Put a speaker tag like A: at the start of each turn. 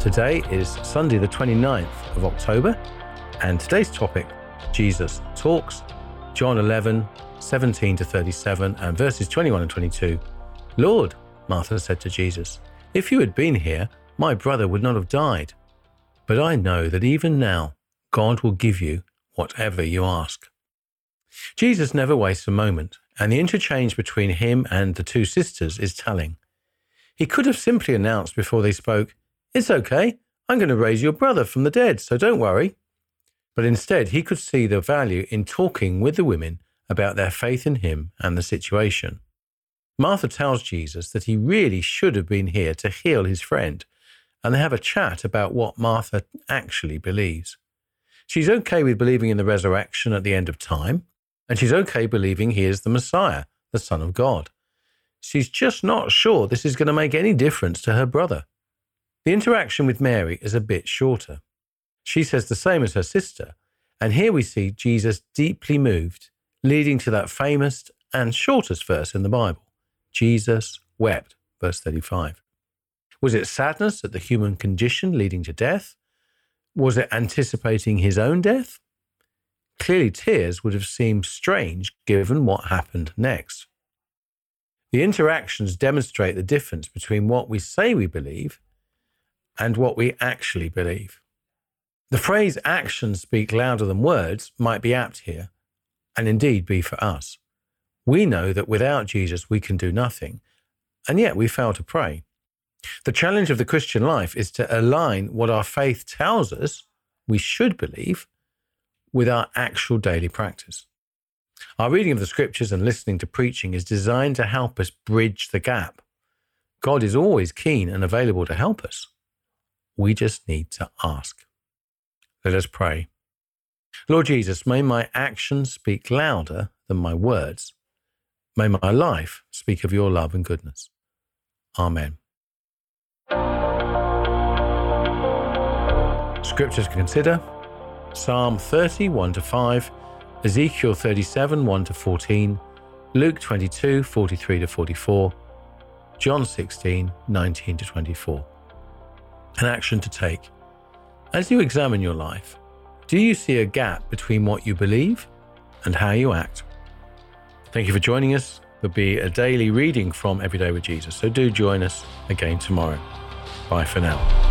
A: Today is Sunday, the 29th of October, and today's topic Jesus talks, John 11, 17 to 37, and verses 21 and 22. Lord, Martha said to Jesus, if you had been here, my brother would not have died. But I know that even now, God will give you whatever you ask. Jesus never wastes a moment, and the interchange between him and the two sisters is telling. He could have simply announced before they spoke, It's okay, I'm going to raise your brother from the dead, so don't worry. But instead, he could see the value in talking with the women about their faith in him and the situation. Martha tells Jesus that he really should have been here to heal his friend, and they have a chat about what Martha actually believes. She's okay with believing in the resurrection at the end of time, and she's okay believing he is the Messiah, the Son of God. She's just not sure this is going to make any difference to her brother. The interaction with Mary is a bit shorter. She says the same as her sister, and here we see Jesus deeply moved, leading to that famous and shortest verse in the Bible Jesus wept, verse 35. Was it sadness at the human condition leading to death? Was it anticipating his own death? Clearly, tears would have seemed strange given what happened next. The interactions demonstrate the difference between what we say we believe and what we actually believe. The phrase actions speak louder than words might be apt here, and indeed be for us. We know that without Jesus we can do nothing, and yet we fail to pray. The challenge of the Christian life is to align what our faith tells us we should believe with our actual daily practice. Our reading of the scriptures and listening to preaching is designed to help us bridge the gap. God is always keen and available to help us. We just need to ask. Let us pray. Lord Jesus, may my actions speak louder than my words. May my life speak of your love and goodness. Amen. Scriptures to consider Psalm 30, 1 to 5, Ezekiel 37, 1 to 14, Luke 22, 43 to 44, John 16, 19 to 24. An action to take. As you examine your life, do you see a gap between what you believe and how you act? Thank you for joining us. There'll be a daily reading from Everyday with Jesus, so do join us again tomorrow. Bye for now.